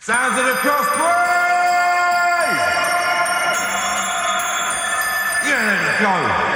Sounds of the crossbreed! Yeah, let it go.